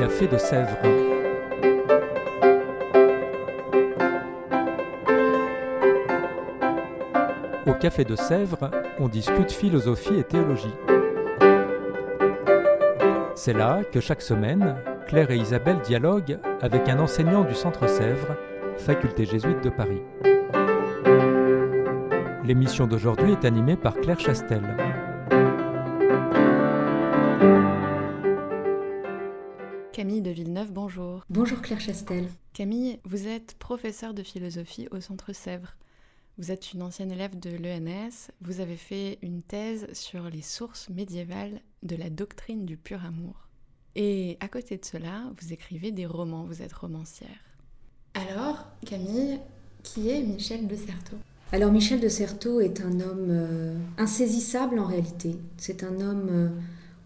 Café de Sèvres. Au Café de Sèvres, on discute philosophie et théologie. C'est là que chaque semaine, Claire et Isabelle dialoguent avec un enseignant du Centre Sèvres, faculté jésuite de Paris. L'émission d'aujourd'hui est animée par Claire Chastel. Camille de Villeneuve, bonjour. Bonjour Claire Chastel. Camille, vous êtes professeure de philosophie au Centre Sèvres. Vous êtes une ancienne élève de l'ENS. Vous avez fait une thèse sur les sources médiévales de la doctrine du pur amour. Et à côté de cela, vous écrivez des romans, vous êtes romancière. Alors, Camille, qui est Michel de Certeau? Alors Michel de Certeau est un homme euh, insaisissable en réalité. C'est un homme euh,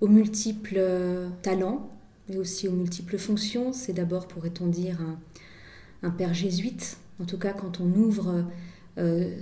aux multiples euh, talents, mais aussi aux multiples fonctions. C'est d'abord, pourrait-on dire, un, père jésuite. En tout cas, quand on ouvre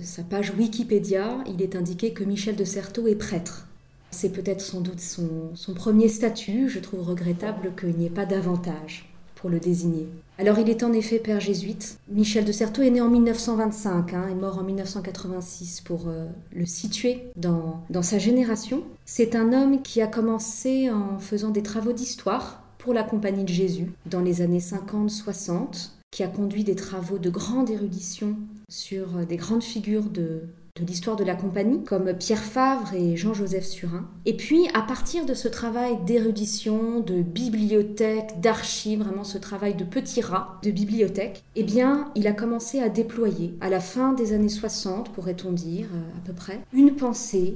sa page Wikipédia, il est indiqué que Michel de Certeau est prêtre. C'est peut-être sans doute son, premier statut. Je trouve regrettable qu'il n'y ait pas davantage pour le désigner. Alors il est en effet père jésuite. Michel de Certeau est né en 1925 hein, et mort en 1986 pour euh, le situer dans sa génération. C'est un homme qui a commencé en faisant des travaux d'histoire pour la Compagnie de Jésus dans les années 50-60, qui a conduit des travaux de grande érudition sur euh, des grandes figures de, de l'histoire de la compagnie, comme Pierre Favre et Jean-Joseph Surin. Et puis, à partir de ce travail d'érudition, de bibliothèque, d'archives, vraiment ce travail de petit rat de bibliothèque, eh bien, il a commencé à déployer, à la fin des années 60, pourrait-on dire, euh, à peu près, une pensée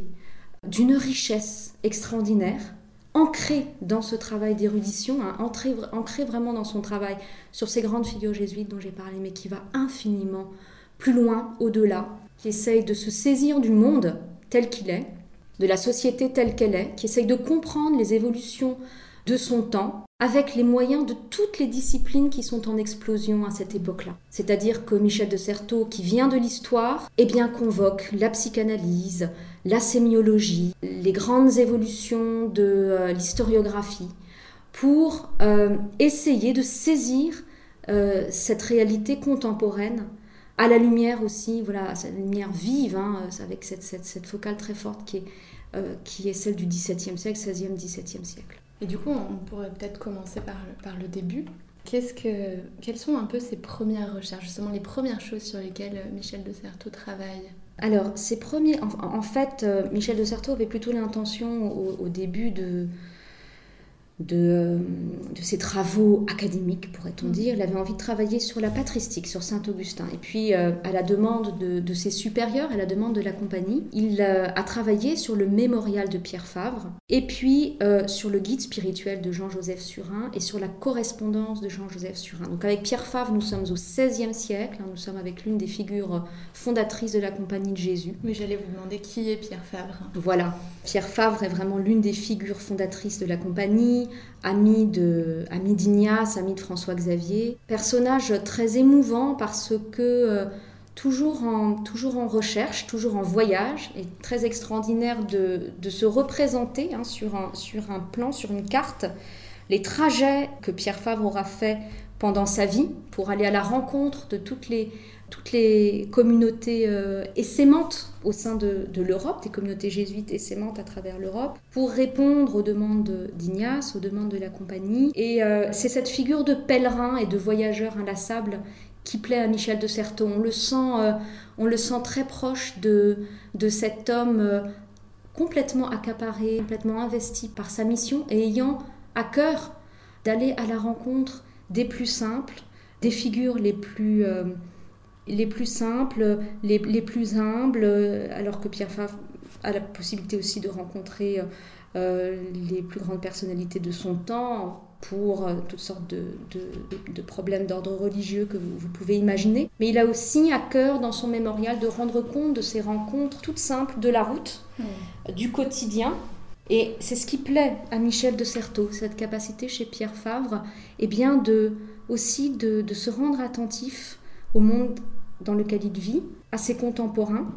d'une richesse extraordinaire, ancrée dans ce travail d'érudition, hein, ancrée vraiment dans son travail sur ces grandes figures jésuites dont j'ai parlé, mais qui va infiniment plus loin, au-delà, qui essaye de se saisir du monde tel qu'il est, de la société telle qu'elle est, qui essaye de comprendre les évolutions de son temps avec les moyens de toutes les disciplines qui sont en explosion à cette époque-là. C'est-à-dire que Michel de Certeau, qui vient de l'histoire, eh bien convoque la psychanalyse, la sémiologie, les grandes évolutions de euh, l'historiographie pour euh, essayer de saisir euh, cette réalité contemporaine à la lumière aussi, voilà, cette lumière vive, hein, avec cette, cette, focale très forte qui est, qui est celle du XVIIe siècle, XVIe, XVIIe siècle. Et du coup, on pourrait peut-être commencer par, par le début. Qu'est-ce que, quelles sont un peu ses premières recherches, justement les premières choses sur lesquelles Michel de Certeau travaille? Alors, ses premiers, en, fait, euh, Michel de Certeau avait plutôt l'intention au, début de, de, de, ses travaux académiques, pourrait-on dire. Il avait envie de travailler sur la patristique, sur Saint-Augustin. Et puis, euh, à la demande de, de, ses supérieurs, à la demande de la compagnie, il euh, a travaillé sur le mémorial de Pierre Favre, et puis euh, sur le guide spirituel de Jean-Joseph Surin, et sur la correspondance de Jean-Joseph Surin. Donc avec Pierre Favre, nous sommes au XVIe siècle, hein, nous sommes avec l'une des figures fondatrices de la compagnie de Jésus. Oui, j'allais vous demander qui est Pierre Favre. Voilà, Pierre Favre est vraiment l'une des figures fondatrices de la compagnie, ami d'Ignace, ami de François Xavier. Personnage très émouvant parce que euh, toujours, en, recherche, toujours en voyage, et très extraordinaire de, se représenter hein, sur, un, sur un plan, sur une carte, les trajets que Pierre Favre aura fait pendant sa vie pour aller à la rencontre de toutes les, toutes les communautés euh, essaimantes au sein de, l'Europe, des communautés jésuites essaimantes à travers l'Europe, pour répondre aux demandes d'Ignace, aux demandes de la compagnie. Et euh, c'est cette figure de pèlerin et de voyageur inlassable qui plaît à Michel de Certeau. On le sent, euh, on le sent très proche de, cet homme euh, complètement accaparé, complètement investi par sa mission et ayant à cœur d'aller à la rencontre des plus simples, des figures les plus les plus simples, les, les, plus humbles, alors que Pierre Favre a la possibilité aussi de rencontrer euh, les plus grandes personnalités de son temps pour euh, toutes sortes de, de, de problèmes d'ordre religieux que vous, vous, pouvez imaginer. Mais il a aussi à cœur dans son mémorial de rendre compte de ces rencontres toutes simples de la route, mmh. du quotidien. Et c'est ce qui plaît à Michel de Certeau, cette capacité chez Pierre Favre, et eh bien de, aussi de, de se rendre attentif au monde dans lequel il vit, à ses contemporains,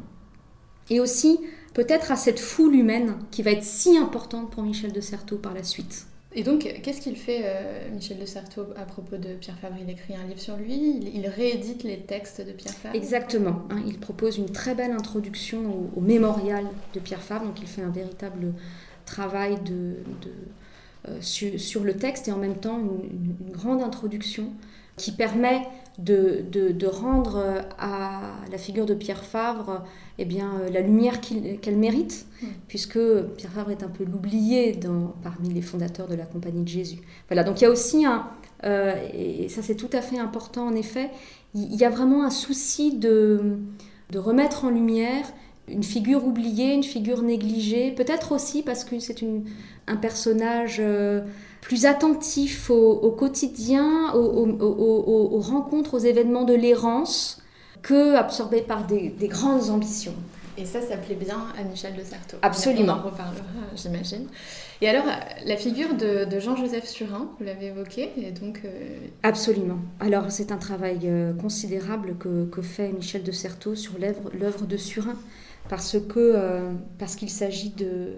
et aussi peut-être à cette foule humaine qui va être si importante pour Michel de Certeau par la suite. Et donc, qu'est-ce qu'il fait, euh, Michel de Certeau, à propos de Pierre Fabre? Il écrit un livre sur lui, il, réédite les textes de Pierre Fabre? Exactement. Hein. il propose une très belle introduction au, mémorial de Pierre Fabre, donc il fait un véritable travail de, euh, sur, le texte et en même temps une grande introduction qui permet de, de, rendre euh, à la figure de Pierre Favre eh bien, euh, la lumière qu'elle mérite, mm. puisque Pierre Favre est un peu l'oublié parmi les fondateurs de la Compagnie de Jésus. Voilà, donc il y a aussi un, euh, et ça c'est tout à fait important en effet, il y a vraiment un souci de, de remettre en lumière une figure oubliée, une figure négligée, peut-être aussi parce que c'est un personnage plus attentif au, quotidien, aux, rencontres, aux événements de l'errance, que absorbé par des, grandes ambitions. Et ça, ça plaît bien à Michel de Certeau. Absolument. On en reparlera, j'imagine. Et alors, la figure de, Jean-Joseph Surin, vous l'avez évoqué, et donc... Euh, Absolument. Alors, c'est un travail euh, considérable que, que, fait Michel de Certeau sur l'œuvre de Surin, parce que euh, parce qu'il s'agit de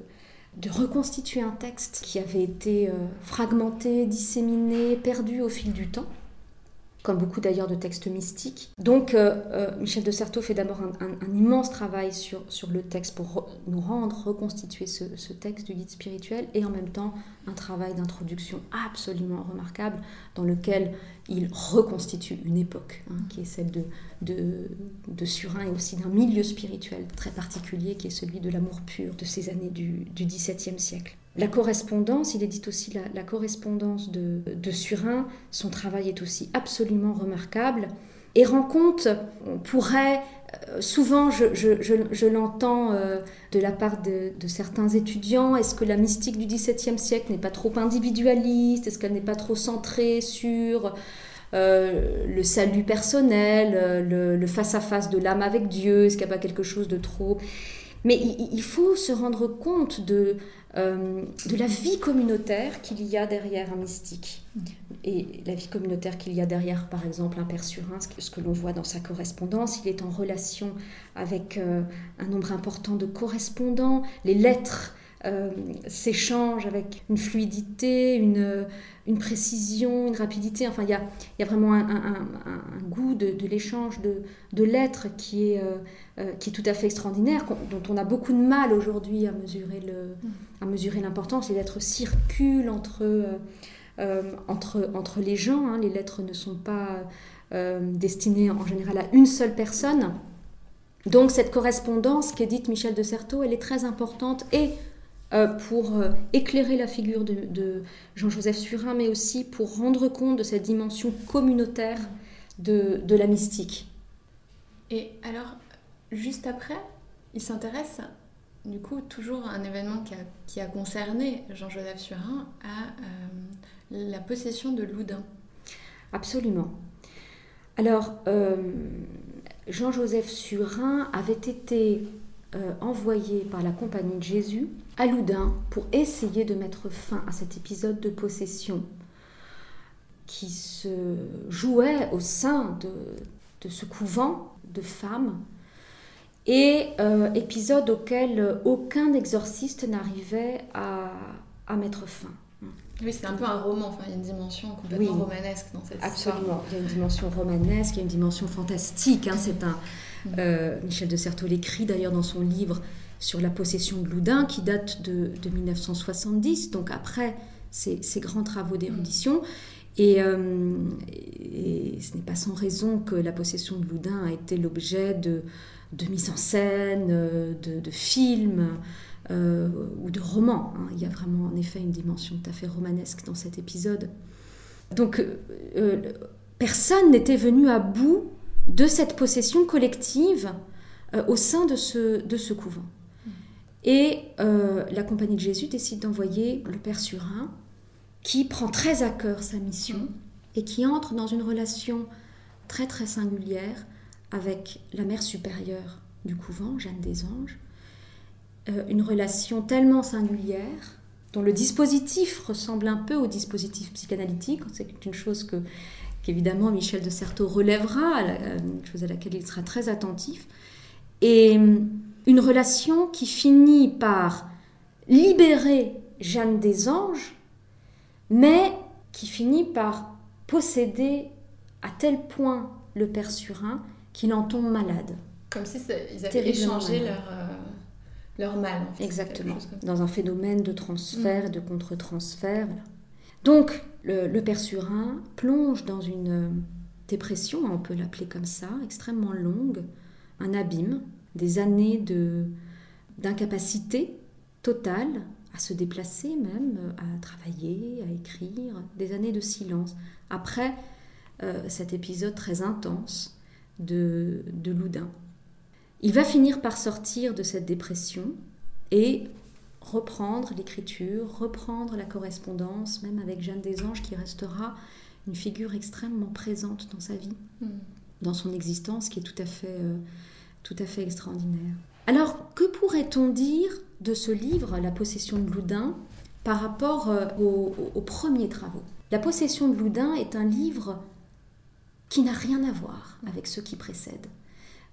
de reconstituer un texte qui avait été euh, fragmenté, disséminé, perdu au fil du temps comme beaucoup d'ailleurs de textes mystiques. Donc euh, euh, Michel de Certeau fait d'abord un, immense travail sur, sur le texte pour nous rendre, reconstituer ce, texte du guide spirituel, et en même temps un travail d'introduction absolument remarquable dans lequel il reconstitue une époque, hein, qui est celle de, de, de Surin et aussi d'un milieu spirituel très particulier qui est celui de l'amour pur de ces années du, du XVIIe siècle. La correspondance, il est dit aussi la, correspondance de, de, Surin, son travail est aussi absolument remarquable et rend compte, on pourrait, souvent je, l'entends euh, de la part de, certains étudiants, est-ce que la mystique du XVIIe siècle n'est pas trop individualiste, est-ce qu'elle n'est pas trop centrée sur euh, le salut personnel, le face-à-face de l'âme avec Dieu, est-ce qu'il n'y a pas quelque chose de trop... Mais il faut se rendre compte de euh, de la vie communautaire qu'il y a derrière un mystique. Et la vie communautaire qu'il y a derrière, par exemple, un père Surin, ce que l'on voit dans sa correspondance, il est en relation avec euh, un nombre important de correspondants. Les lettres euh, s'échangent avec une fluidité, une, une, précision, une rapidité. Enfin, il y a, y a, vraiment un, goût de, l'échange de, de, lettres qui est, euh, qui est tout à fait extraordinaire, dont on a beaucoup de mal aujourd'hui à mesurer le, à mesurer l'importance. Les lettres circulent entre, euh, euh, entre, entre les gens. Hein. Les lettres ne sont pas destinées en général à une seule personne. Donc cette correspondance qu'édite Michel de Certeau, elle est très importante et pour éclairer la figure de, de Jean-Joseph Surin, mais aussi pour rendre compte de cette dimension communautaire de, de la mystique. Et alors, juste après, il s'intéresse, du coup, toujours à un événement qui a, concerné Jean-Joseph Surin, à euh, la possession de Loudun. Absolument. Alors, euh, Jean-Joseph Surin avait été euh, envoyé par la Compagnie de Jésus à Loudun pour essayer de mettre fin à cet épisode de possession qui se jouait au sein de ce couvent de femmes et euh, épisode auquel aucun exorciste n'arrivait à, à, mettre fin. Oui, c'est un peu un roman, enfin, il y a une dimension complètement romanesque dans cette Absolument. Absolument, il y a une dimension romanesque, il y a une dimension fantastique. Hein, c'est un, mm. euh, Michel de Certeau l'écrit d'ailleurs dans son livre sur la possession de Loudun, qui date de, de 1970, donc après ces, ces grands travaux d'érudition. Et, euh, et, ce n'est pas sans raison que la possession de Loudun a été l'objet de, de mise en scène, euh, de, films euh, ou de romans. Hein. Il y a vraiment en effet une dimension tout à fait romanesque dans cet épisode. Donc euh, personne n'était venu à bout de cette possession collective au sein de ce, de ce couvent. Et la Compagnie de Jésus décide d'envoyer le Père Surin, qui prend très à cœur sa mission et qui entre dans une relation très très singulière avec la mère supérieure du couvent, Jeanne des Anges, euh, une relation tellement singulière, dont le dispositif ressemble un peu au dispositif psychanalytique, c'est une chose que qu'évidemment Michel de Certeau relèvera, une chose à laquelle il sera très attentif, et euh, une relation qui finit par libérer Jeanne des Anges mais qui finit par posséder à tel point le père Surin qu'il en tombe malade. Comme si ils avaient échangé leur, euh, leur mal. Exactement, dans un phénomène de transfert et de contre-transfert. Donc, le, le, père Surin plonge dans une dépression, on peut l'appeler comme ça, extrêmement longue, un abîme, des années de d'incapacité totale à se déplacer même, à travailler, à écrire, des années de silence. Après euh, cet épisode très intense de, de Loudun. Il va finir par sortir de cette dépression et reprendre l'écriture, reprendre la correspondance, même avec Jeanne des Anges qui restera une figure extrêmement présente dans sa vie, hmm. dans son existence qui est tout à fait, euh, tout à fait extraordinaire. Alors, que pourrait-on dire de ce livre, La possession de Loudun, par rapport euh, aux, premiers travaux? La possession de Loudun est un livre qui n'a rien à voir avec ceux qui précèdent.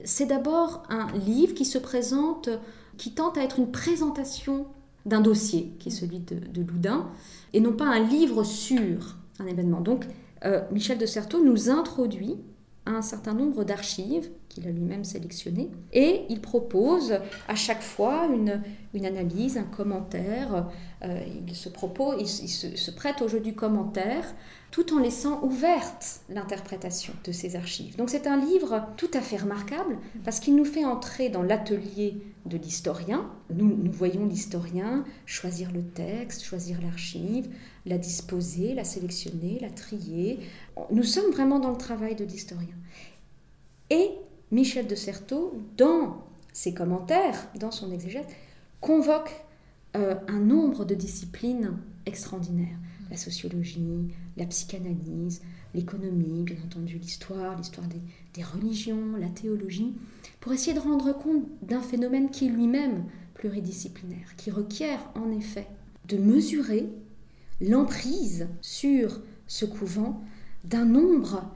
C'est d'abord un livre qui se présente, qui tente à être une présentation d'un dossier, qui est celui de, de, Loudun, et non pas un livre sur un événement. Donc, euh, Michel de Certeau nous introduit un certain nombre d'archives qu'il a lui-même sélectionnées et il propose à chaque fois une, une analyse, un commentaire. Euh, il, se propose, il, se, prête au jeu du commentaire tout en laissant ouverte l'interprétation de ces archives. Donc c'est un livre tout à fait remarquable parce qu'il nous fait entrer dans l'atelier de l'historien. Nous, nous voyons l'historien choisir le texte, choisir l'archive, la disposer, la sélectionner, la trier. Nous sommes vraiment dans le travail de l'historien. Et Michel de Certeau, dans ses commentaires, dans son exégèse, convoque euh, un nombre de disciplines extraordinaires. La sociologie, la psychanalyse, l'économie, bien entendu l'histoire, l'histoire des, des, religions, la théologie, pour essayer de rendre compte d'un phénomène qui est lui-même pluridisciplinaire, qui requiert en effet de mesurer l'emprise sur ce couvent d'un nombre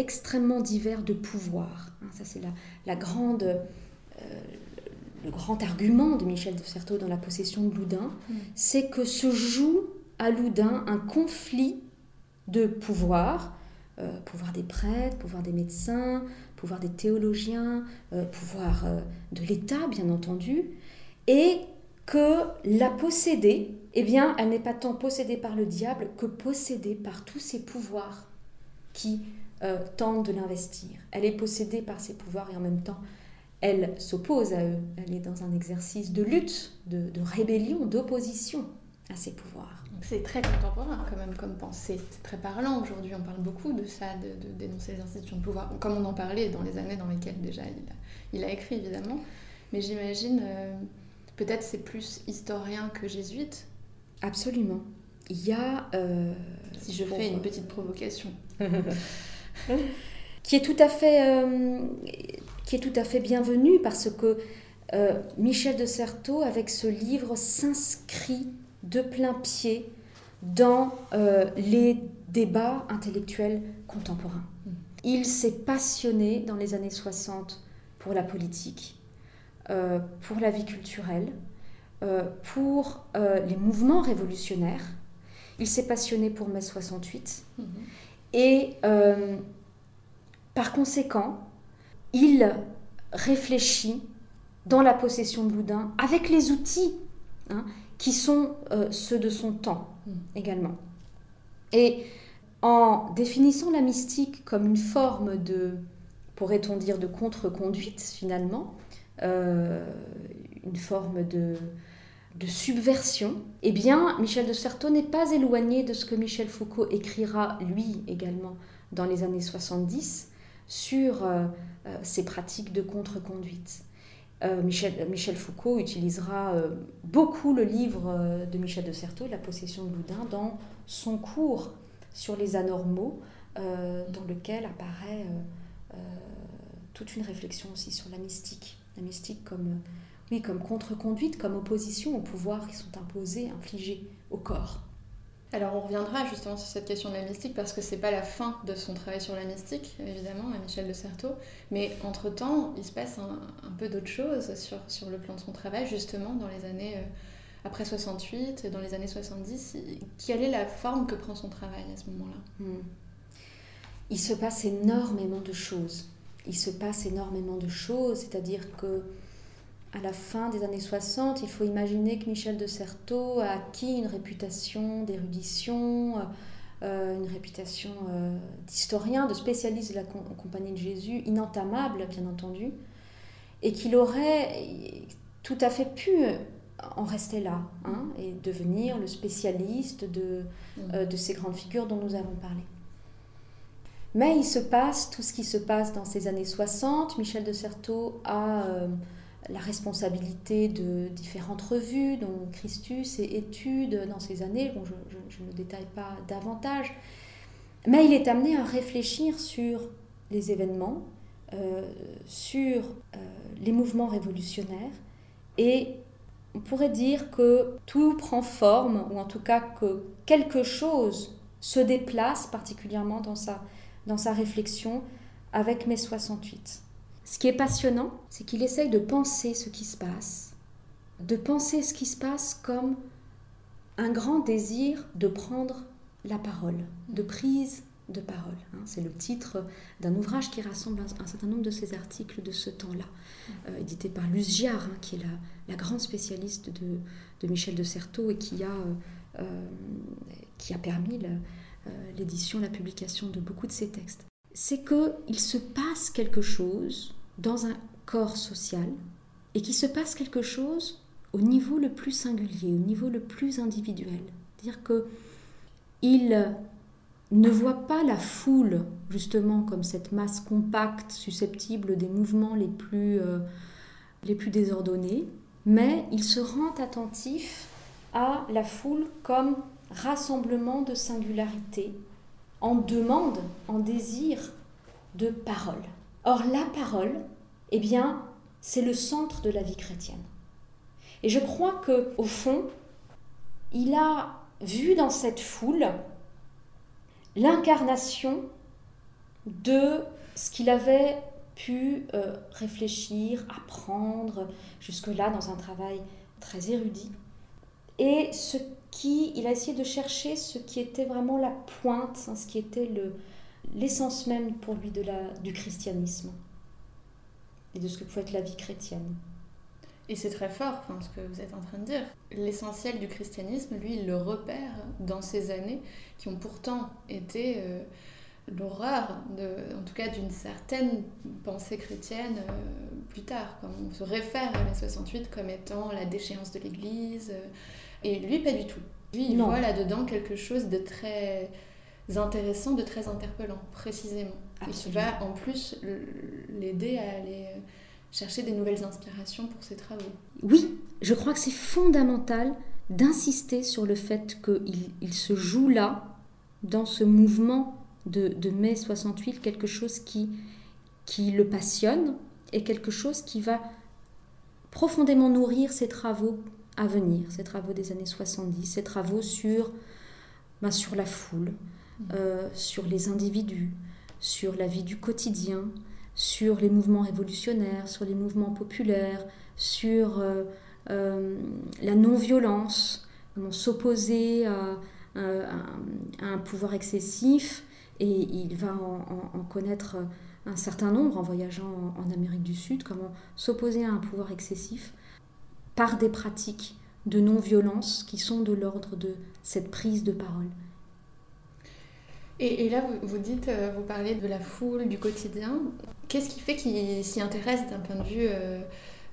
extrêmement divers de pouvoirs. Hein, ça, c'est la, grande, euh, le grand argument de Michel de Certeau dans La possession de Loudun, mm. c'est que se joue à Loudun un conflit de pouvoirs, euh, pouvoir des prêtres, pouvoir des médecins, pouvoir des théologiens, euh, pouvoir de l'État, bien entendu, et que la possédée, eh bien, elle n'est pas tant possédée par le diable que possédée par tous ces pouvoirs qui euh, tente de l'investir. Elle est possédée par ses pouvoirs et en même temps, elle s'oppose à eux. Elle est dans un exercice de lutte, de, rébellion, d'opposition à ses pouvoirs. C'est très contemporain quand même comme pensée. C'est très parlant aujourd'hui. On parle beaucoup de ça, de, dénoncer les institutions de pouvoir, comme on en parlait dans les années dans lesquelles déjà il a, écrit évidemment. Mais j'imagine, euh, peut-être c'est plus historien que jésuite. Absolument. Il y a... Euh, si je fais une petite provocation. qui est tout à fait, euh, qui est tout à fait bienvenue parce que euh, Michel de Certeau, avec ce livre, s'inscrit de plein pied dans euh, les débats intellectuels contemporains. Il s'est passionné dans les années 60 pour la politique, pour la vie culturelle, pour les mouvements révolutionnaires. Il s'est passionné pour mai 68. Et euh, par conséquent, il réfléchit dans la possession de Loudun avec les outils hein, qui sont euh, ceux de son temps mm. également. Et en définissant la mystique comme une forme de, pourrait-on dire, de contre-conduite finalement, euh, une forme de, de subversion, eh bien, Michel de Certeau n'est pas éloigné de ce que Michel Foucault écrira, lui également, dans les années 70, sur euh, euh, ces pratiques de contre-conduite. Euh, Michel, Foucault utilisera beaucoup le livre de Michel de Certeau, La possession de Loudun, dans son cours sur les anormaux, dans lequel apparaît toute une réflexion aussi sur la mystique. La mystique comme oui, comme contre-conduite, comme opposition aux pouvoirs qui sont imposés, infligés au corps. Alors on reviendra justement sur cette question de la mystique parce que c'est pas la fin de son travail sur la mystique, évidemment, à Michel de Certeau, mais entre-temps, il se passe un, peu d'autres choses sur, sur le plan de son travail, justement dans les années après 68, dans les années 70, quelle est la forme que prend son travail à ce moment-là? Hmm. Il se passe énormément de choses. Il se passe énormément de choses, c'est-à-dire que à la fin des années 60, il faut imaginer que Michel de Certeau a acquis une réputation d'érudition, euh, une réputation euh, d'historien, de spécialiste de la Compagnie de Jésus, inentamable bien entendu, et qu'il aurait tout à fait pu en rester là hein, et devenir le spécialiste de, euh, de ces grandes figures dont nous avons parlé. Mais il se passe tout ce qui se passe dans ces années 60. Michel de Certeau a la responsabilité de différentes revues, dont Christus et Études dans ces années. Bon, je, ne détaille pas davantage. Mais il est amené à réfléchir sur les événements, euh, sur euh, les mouvements révolutionnaires. Et on pourrait dire que tout prend forme, ou en tout cas que quelque chose se déplace particulièrement dans sa, dans sa réflexion avec mai 68. Ce qui est passionnant, c'est qu'il essaye de penser ce qui se passe, de penser ce qui se passe comme un grand désir de prendre la parole, de prise de parole. Hein. C'est le titre d'un ouvrage qui rassemble un, certain nombre de ces articles de ce temps-là, euh, édité par Luce Giard, hein, qui est la, grande spécialiste de, Michel de Certeau et qui a, euh, euh, qui a permis l'édition, la publication de beaucoup de ses textes. C'est qu'il se passe quelque chose dans un corps social et qu'il se passe quelque chose au niveau le plus singulier, au niveau le plus individuel. Dire que il ne voit pas la foule justement comme cette masse compacte susceptible des mouvements les plus, euh, les plus désordonnés, mais il se rend attentif à la foule comme rassemblement de singularité, en demande, en désir de parole. Or, la parole, eh bien, c'est le centre de la vie chrétienne. Et je crois que, au fond, il a vu dans cette foule l'incarnation de ce qu'il avait pu euh, réfléchir, apprendre jusque-là dans un travail très érudit. Et ce qui, il a essayé de chercher ce qui était vraiment la pointe, hein, ce qui était le, l'essence même pour lui de la, du christianisme et de ce que pouvait être la vie chrétienne. Et c'est très fort ce que vous êtes en train de dire. L'essentiel du christianisme, lui, il le repère dans ces années qui ont pourtant été euh, l'horreur, en tout cas d'une certaine pensée chrétienne euh, plus tard. on se réfère à mai 68 comme étant la déchéance de l'Église. Euh, et lui, pas du tout. Lui, il voit là-dedans quelque chose de très intéressant, de très interpellant, précisément. Et qui va en plus l'aider à aller euh, chercher des nouvelles inspirations pour ses travaux. Oui, je crois que c'est fondamental d'insister sur le fait qu'il il se joue là, dans ce mouvement de, de, mai 68, quelque chose qui, qui le passionne et quelque chose qui va profondément nourrir ses travaux à venir, ses travaux des années 70, ses travaux sur, ben, sur la foule, euh, sur les individus, sur la vie du quotidien, sur les mouvements révolutionnaires, sur les mouvements populaires, sur euh, euh, la non-violence, comment s'opposer à, un pouvoir excessif, et il va en, connaître un certain nombre en voyageant en Amérique du Sud, comment s'opposer à un pouvoir excessif par des pratiques de non-violence qui sont de l'ordre de cette prise de parole. Et, là, vous, dites, euh, vous parlez de la foule, du quotidien. Qu'est-ce qui fait qu'il s'y intéresse d'un point de vue, euh,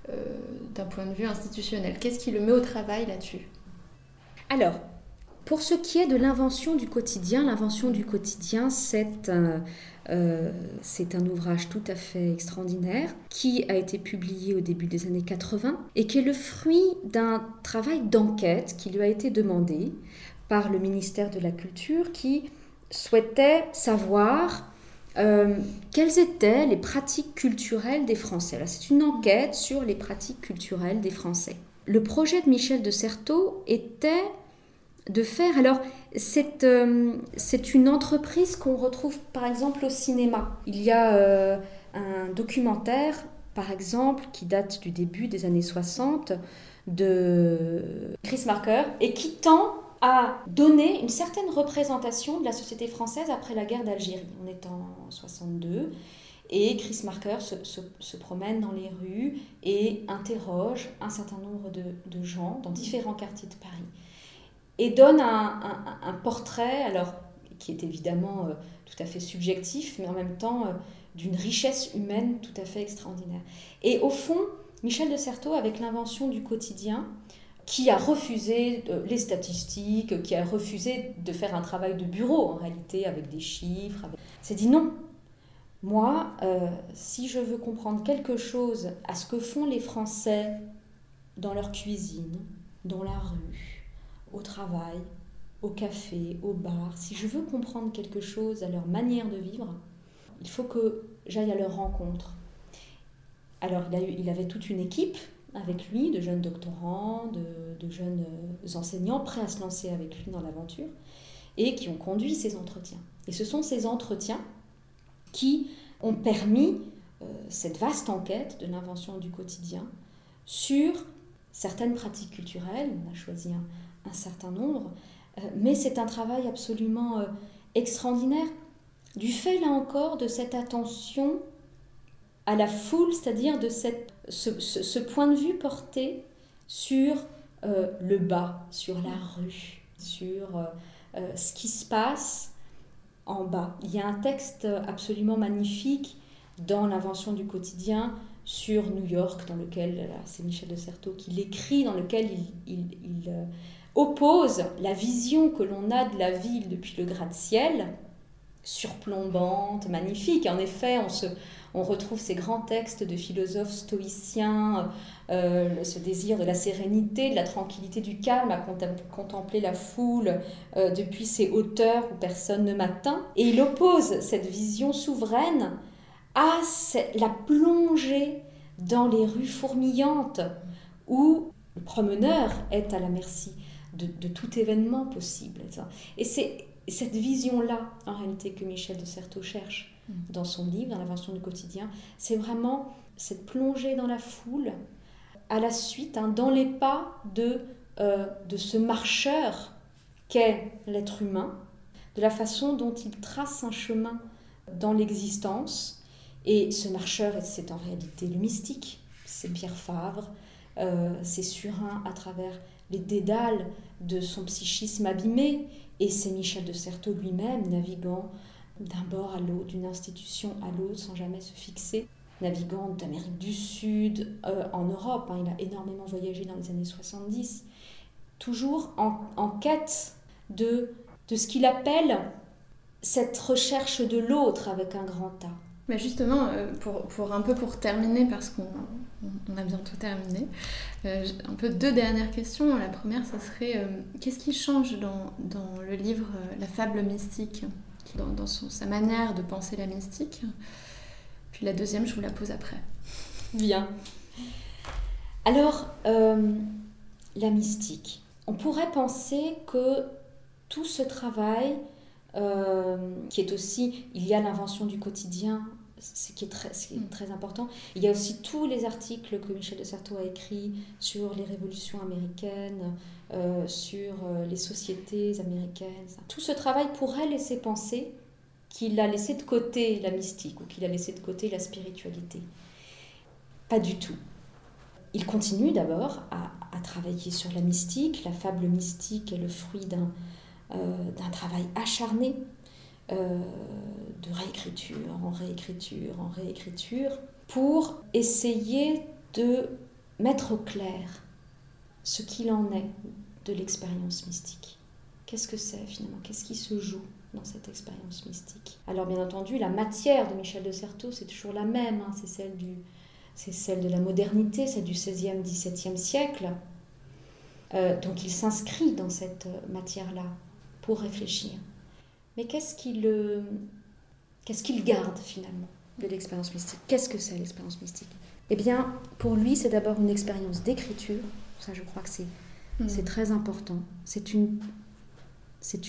euh, d'un point de vue institutionnel? Qu'est-ce qui le met au travail là-dessus? Alors, pour ce qui est de l'invention du quotidien, l'invention du quotidien, c'est un, c'est un ouvrage tout à fait extraordinaire qui a été publié au début des années 80 et qui est le fruit d'un travail d'enquête qui lui a été demandé par le ministère de la Culture qui souhaitait savoir euh, quelles étaient les pratiques culturelles des Français. C'est une enquête sur les pratiques culturelles des Français. Le projet de Michel de Certeau était de faire... Alors, c'est euh, une entreprise qu'on retrouve par exemple au cinéma. Il y a euh, un documentaire, par exemple, qui date du début des années 60, de Chris Marker et qui tend à donner une certaine représentation de la société française après la guerre d'Algérie. On est en 62 et Chris Marker se, promène dans les rues et interroge un certain nombre de, gens dans différents quartiers de Paris. Et donne un, portrait, alors qui est évidemment euh, tout à fait subjectif, mais en même temps euh, d'une richesse humaine tout à fait extraordinaire. Et au fond, Michel de Certeau, avec l'invention du quotidien, qui a refusé euh, les statistiques, qui a refusé de faire un travail de bureau en réalité avec des chiffres, s'est dit non, moi, si je veux comprendre quelque chose à ce que font les Français dans leur cuisine, dans la rue, au travail, au café, au bar, si je veux comprendre quelque chose à leur manière de vivre, il faut que j'aille à leur rencontre. Alors il, avait toute une équipe avec lui, de jeunes doctorants, de, jeunes euh, enseignants prêts à se lancer avec lui dans l'aventure, et qui ont conduit ces entretiens. Et ce sont ces entretiens qui ont permis euh, cette vaste enquête de l'invention du quotidien sur certaines pratiques culturelles. On a choisi un, certain nombre, euh, mais c'est un travail absolument euh, extraordinaire du fait, là encore, de cette attention à la foule, c'est-à-dire de cette, ce, point de vue porté sur le bas, sur la rue, sur ce qui se passe en bas. Il y a un texte absolument magnifique dans l'invention du quotidien sur New York, dans lequel, c'est Michel de Certeau qui l'écrit, dans lequel il, euh, oppose la vision que l'on a de la ville depuis le gratte-ciel, surplombante, magnifique. En effet, on se, on retrouve ces grands textes de philosophes stoïciens, euh, ce désir de la sérénité, de la tranquillité, du calme, à contempler la foule euh, depuis ces hauteurs où personne ne m'atteint. Et il oppose cette vision souveraine à la plongée dans les rues fourmillantes où le promeneur est à la merci de, de tout événement possible. Et c'est cette vision-là, en réalité, que Michel de Certeau cherche Mm. dans son livre, dans l'invention du quotidien, c'est vraiment cette plongée dans la foule, à la suite, hein, dans les pas de, euh, de ce marcheur qu'est l'être humain, de la façon dont il trace un chemin dans l'existence. Et ce marcheur, c'est en réalité le mystique, c'est Pierre Favre, euh, c'est Surin à travers les dédales de son psychisme abîmé, et c'est Michel de Certeau lui-même naviguant d'un bord à l'autre, d'une institution à l'autre, sans jamais se fixer. Navigant d'Amérique du Sud, euh, en Europe, hein, il a énormément voyagé dans les années 70, toujours en, quête de, de ce qu'il appelle cette recherche de l'autre avec un grand A. Mais justement, euh, pour, pour, un peu pour terminer, parce qu'on on a bientôt terminé, euh, un peu deux dernières questions. La première, ça serait qu'est-ce qui change dans, dans le livre La fable mystique dans, sa manière de penser la mystique? Puis la deuxième, je vous la pose après. Bien. Alors, euh, la mystique. On pourrait penser que tout ce travail, euh, qui est aussi, il y a l'invention du quotidien, ce qui est très, mm. très important. Il y a aussi tous les articles que Michel de Certeau a écrits sur les révolutions américaines, euh, sur euh, les sociétés américaines. Tout ce travail pourrait laisser penser qu'il a laissé de côté la mystique ou qu'il a laissé de côté la spiritualité. Pas du tout. Il continue d'abord à, travailler sur la mystique. La fable mystique est le fruit d'un euh, travail acharné de réécriture en réécriture en réécriture pour essayer de mettre au clair ce qu'il en est de l'expérience mystique. Qu'est-ce que c'est finalement? Qu'est-ce qui se joue dans cette expérience mystique? Alors bien entendu, la matière de Michel de Certeau, c'est toujours la même, hein. c'est celle, du, c'est celle de la modernité, c'est du 16e, 17e siècle. Euh, donc il s'inscrit dans cette matière-là pour réfléchir. Mais qu'est-ce qu'il, qu'est-ce qu'il garde finalement de l'expérience mystique? Qu'est-ce que c'est l'expérience mystique? Eh bien, pour lui, c'est d'abord une expérience d'écriture ça, je crois que c'est mm. très important. C'est une,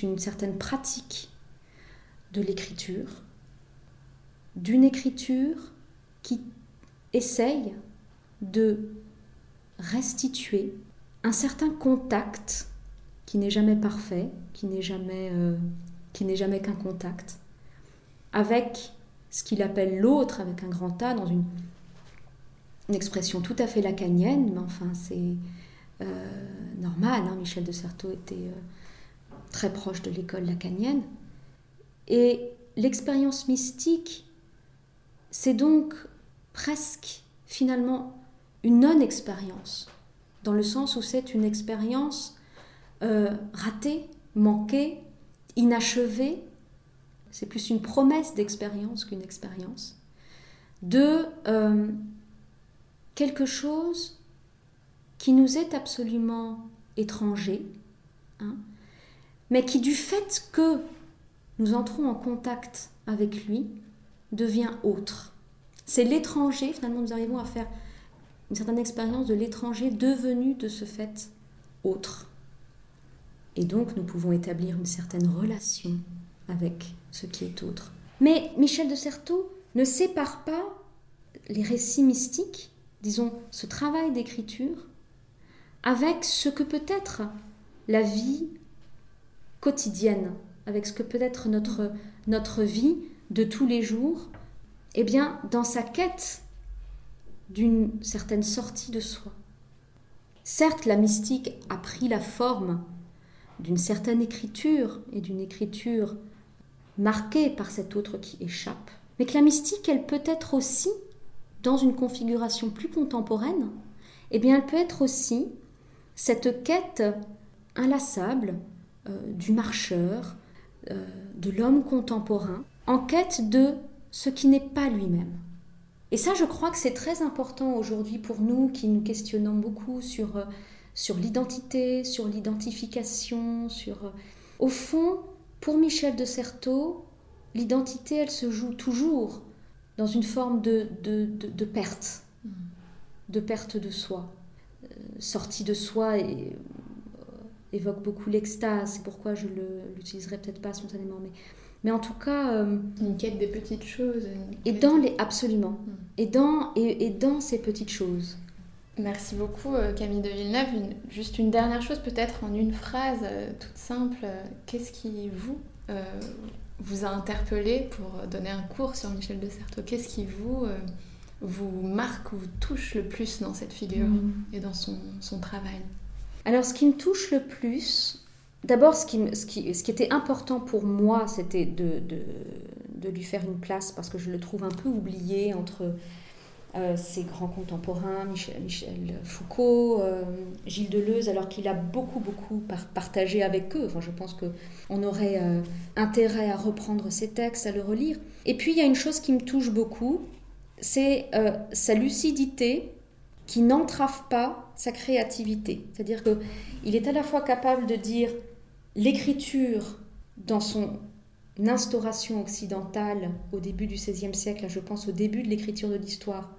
une certaine pratique de l'écriture, d'une écriture qui essaye de restituer un certain contact qui n'est jamais parfait, qui n'est jamais, euh, qui n'est jamais qu'un contact, avec ce qu'il appelle l'autre avec un grand A dans une, expression tout à fait lacanienne, mais enfin c'est euh, normal. Hein. Michel de Certeau était euh, très proche de l'école lacanienne. Et l'expérience mystique, c'est donc presque finalement une non-expérience, dans le sens où c'est une expérience euh, ratée, manquée, inachevée, c'est plus une promesse d'expérience qu'une expérience, de euh, quelque chose qui nous est absolument étranger, hein, mais qui du fait que nous entrons en contact avec lui, devient autre. C'est l'étranger, finalement nous arrivons à faire une certaine expérience de l'étranger devenu de ce fait autre. Et donc nous pouvons établir une certaine relation avec ce qui est autre. Mais Michel de Certeau ne sépare pas les récits mystiques, disons ce travail d'écriture, avec ce que peut être la vie quotidienne, avec ce que peut être notre, notre vie de tous les jours, eh bien, dans sa quête d'une certaine sortie de soi. Certes, la mystique a pris la forme d'une certaine écriture et d'une écriture marquée par cet autre qui échappe, mais que la mystique, elle peut être aussi, dans une configuration plus contemporaine, eh bien, elle peut être aussi cette quête inlassable euh, du marcheur, euh, de l'homme contemporain, en quête de ce qui n'est pas lui-même. Et ça, je crois que c'est très important aujourd'hui pour nous qui nous questionnons beaucoup sur, euh, sur l'identité, sur l'identification, sur... Au fond, pour Michel de Certeau, l'identité, elle se joue toujours dans une forme de, de, perte, mm. de perte de soi. Euh, sortie de soi et, euh, évoque beaucoup l'extase, c'est pourquoi je ne l'utiliserai peut-être pas spontanément, mais, mais en tout cas... Euh, une quête des petites choses. Et dans les... Absolument. Mm. Et, dans, et, et dans ces petites choses. Merci beaucoup Camille de Villeneuve. juste une dernière chose, peut-être en une phrase toute simple. Qu'est-ce qui vous, vous a interpellé pour donner un cours sur Michel de Certeau? Qu'est-ce qui vous, euh, vous marque ou vous touche le plus dans cette figure mm. et dans son, son, travail? Alors, ce qui me touche le plus, d'abord, ce qui, ce, qui, ce qui était important pour moi, c'était de, de, de, lui faire une place parce que je le trouve un peu oublié entre euh, ses grands contemporains, Michel, Foucault, euh, Gilles Deleuze, alors qu'il a beaucoup, beaucoup partagé avec eux. Enfin, je pense qu'on aurait euh, intérêt à reprendre ses textes, à le relire. Et puis, il y a une chose qui me touche beaucoup, c'est sa lucidité qui n'entrave pas sa créativité. C'est-à-dire qu'il est à la fois capable de dire l'écriture dans son instauration occidentale au début du XVIe siècle, je pense au début de l'écriture de l'histoire,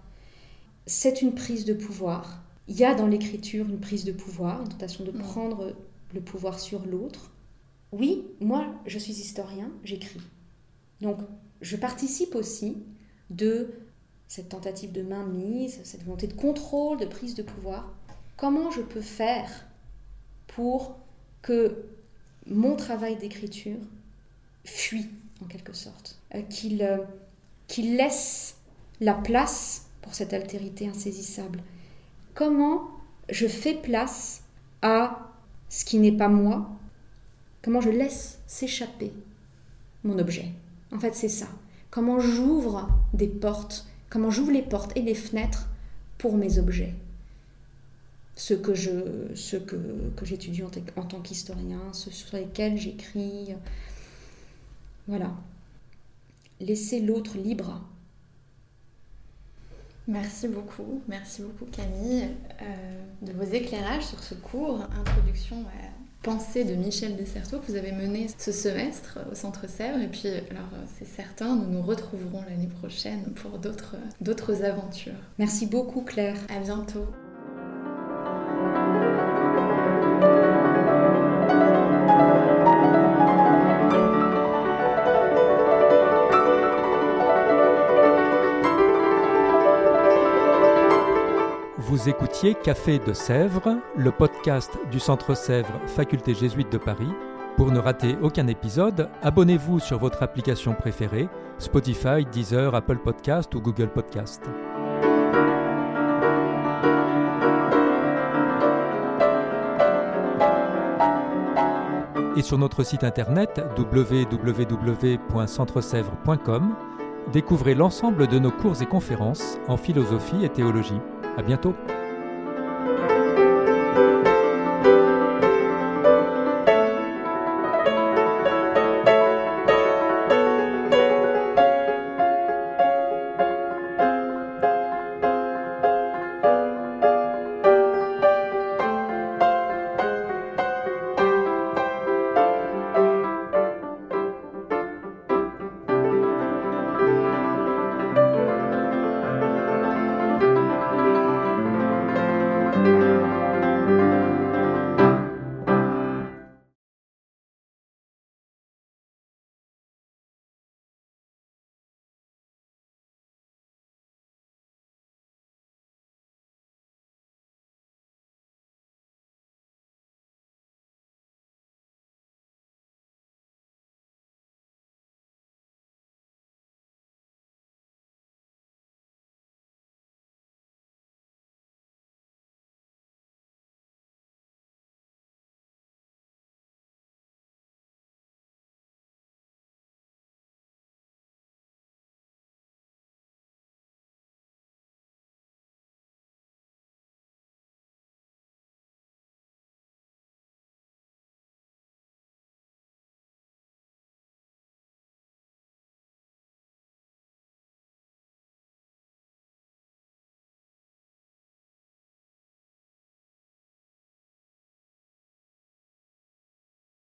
c'est une prise de pouvoir. Il y a dans l'écriture une prise de pouvoir, une tentation de mm. prendre le pouvoir sur l'autre. Oui, moi, je suis historien, j'écris. Donc, je participe aussi de cette tentative de mainmise, cette volonté de contrôle, de prise de pouvoir. Comment je peux faire pour que mon travail d'écriture fuit, en quelque sorte, euh, qu'il euh, qu'il laisse la place pour cette altérité insaisissable. Comment je fais place à ce qui n'est pas moi? Comment je laisse s'échapper mon objet? En fait, c'est ça. Comment j'ouvre des portes? Comment j'ouvre les portes et les fenêtres pour mes objets? Ceux que je, ceux que, que j'étudie en, en, tant qu'historien, ceux sur lesquels j'écris. Voilà. Laisser l'autre libre Merci beaucoup, merci beaucoup Camille euh, de vos éclairages sur ce cours Introduction à pensée de Michel Desserteau que vous avez mené ce semestre au Centre Sèvres. Et puis, alors c'est certain, nous nous retrouverons l'année prochaine pour d'autres, d'autres aventures. Merci beaucoup Claire. À bientôt. Vous écoutiez Café de Sèvres, le podcast du Centre Sèvres Faculté jésuite de Paris. Pour ne rater aucun épisode, abonnez-vous sur votre application préférée, Spotify, Deezer, Apple Podcast ou Google Podcast. Et sur notre site internet www.centresèvres.com, découvrez l'ensemble de nos cours et conférences en philosophie et théologie. À bientôt!